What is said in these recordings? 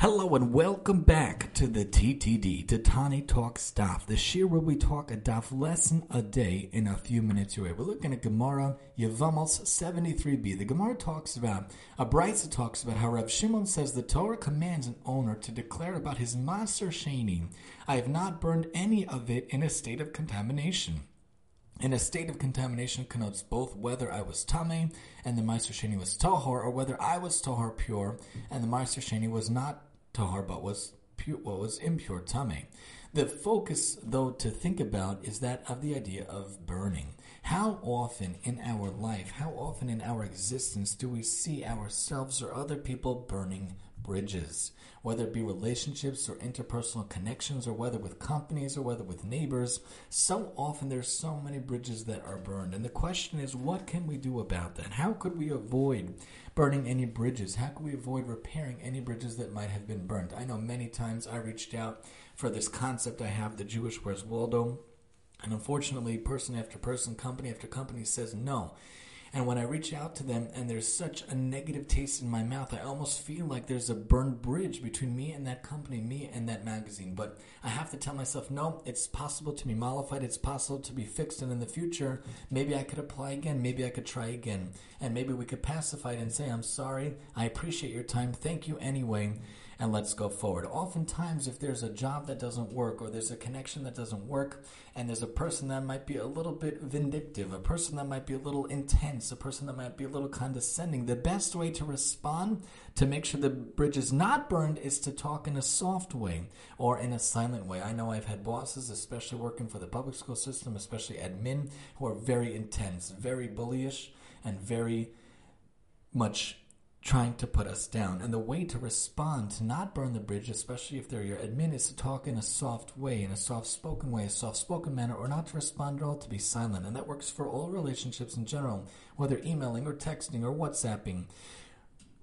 Hello and welcome back to the TTD, Tatani Talk Staff, the shir where we talk a daf lesson a day in a few minutes away. We're looking at Gemara Yevamos 73b. The Gemara talks about, a Brisa talks about how Rav Shimon says the Torah commands an owner to declare about his Maser Sheni, I have not burned any of it in a state of contamination. In a state of contamination connotes both whether I was tame and the Maser Sheni was tahor, or whether I was tahor pure and the Maser Sheni was not tahor but was pure, what was impure tame. The focus, though, to think about is that of the idea of burning. How often in our life, how often in our existence do we see ourselves or other people burning bridges, whether it be relationships or interpersonal connections, or whether with companies or whether with neighbors. So often there's so many bridges that are burned. And the question is, what can we do about that? How could we avoid burning any bridges? How could we avoid repairing any bridges that might have been burned? I know many times I reached out for this concept I have, the Jewish Where's Waldo. And unfortunately, person after person, company after company says no. And when I reach out to them and there's such a negative taste in my mouth, I almost feel like there's a burned bridge between me and that company, me and that magazine. But I have to tell myself, no, it's possible to be mollified, it's possible to be fixed, and in the future, maybe I could apply again, maybe I could try again, and maybe we could pacify it and say, I'm sorry, I appreciate your time, thank you anyway and let's go forward. Oftentimes, if there's a job that doesn't work or there's a connection that doesn't work, and there's a person that might be a little bit vindictive, a person that might be a little intense, a person that might be a little condescending, the best way to respond to make sure the bridge is not burned is to talk in a soft way or in a silent way. I know I've had bosses, especially working for the public school system, especially admin, who are very intense, very bullyish, and very much trying to put us down. And the way to respond, to not burn the bridge, especially if they're your admin, is to talk in a soft way, in a soft spoken way, a soft spoken manner, or not to respond at all, to be silent. And that works for all relationships in general, whether emailing or texting or WhatsApping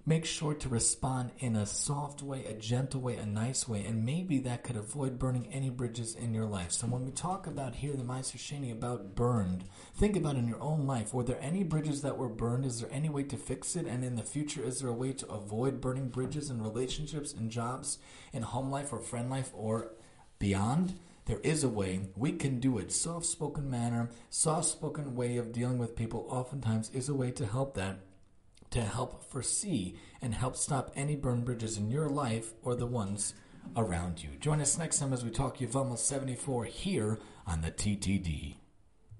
make sure to respond in a soft way, a gentle way, a nice way, and maybe that could avoid burning any bridges in your life. So when we talk about here the Maser Sheni about burned, think about in your own life. Were there any bridges that were burned? Is there any way to fix it? And in the future, is there a way to avoid burning bridges in relationships, in jobs, in home life or friend life or beyond? There is a way we can do it. Soft spoken manner, soft spoken way of dealing with people oftentimes is a way to help that to help foresee and help stop any burn bridges in your life or the ones around you. Join us next time as we talk Yevamos 74 here on the TTD.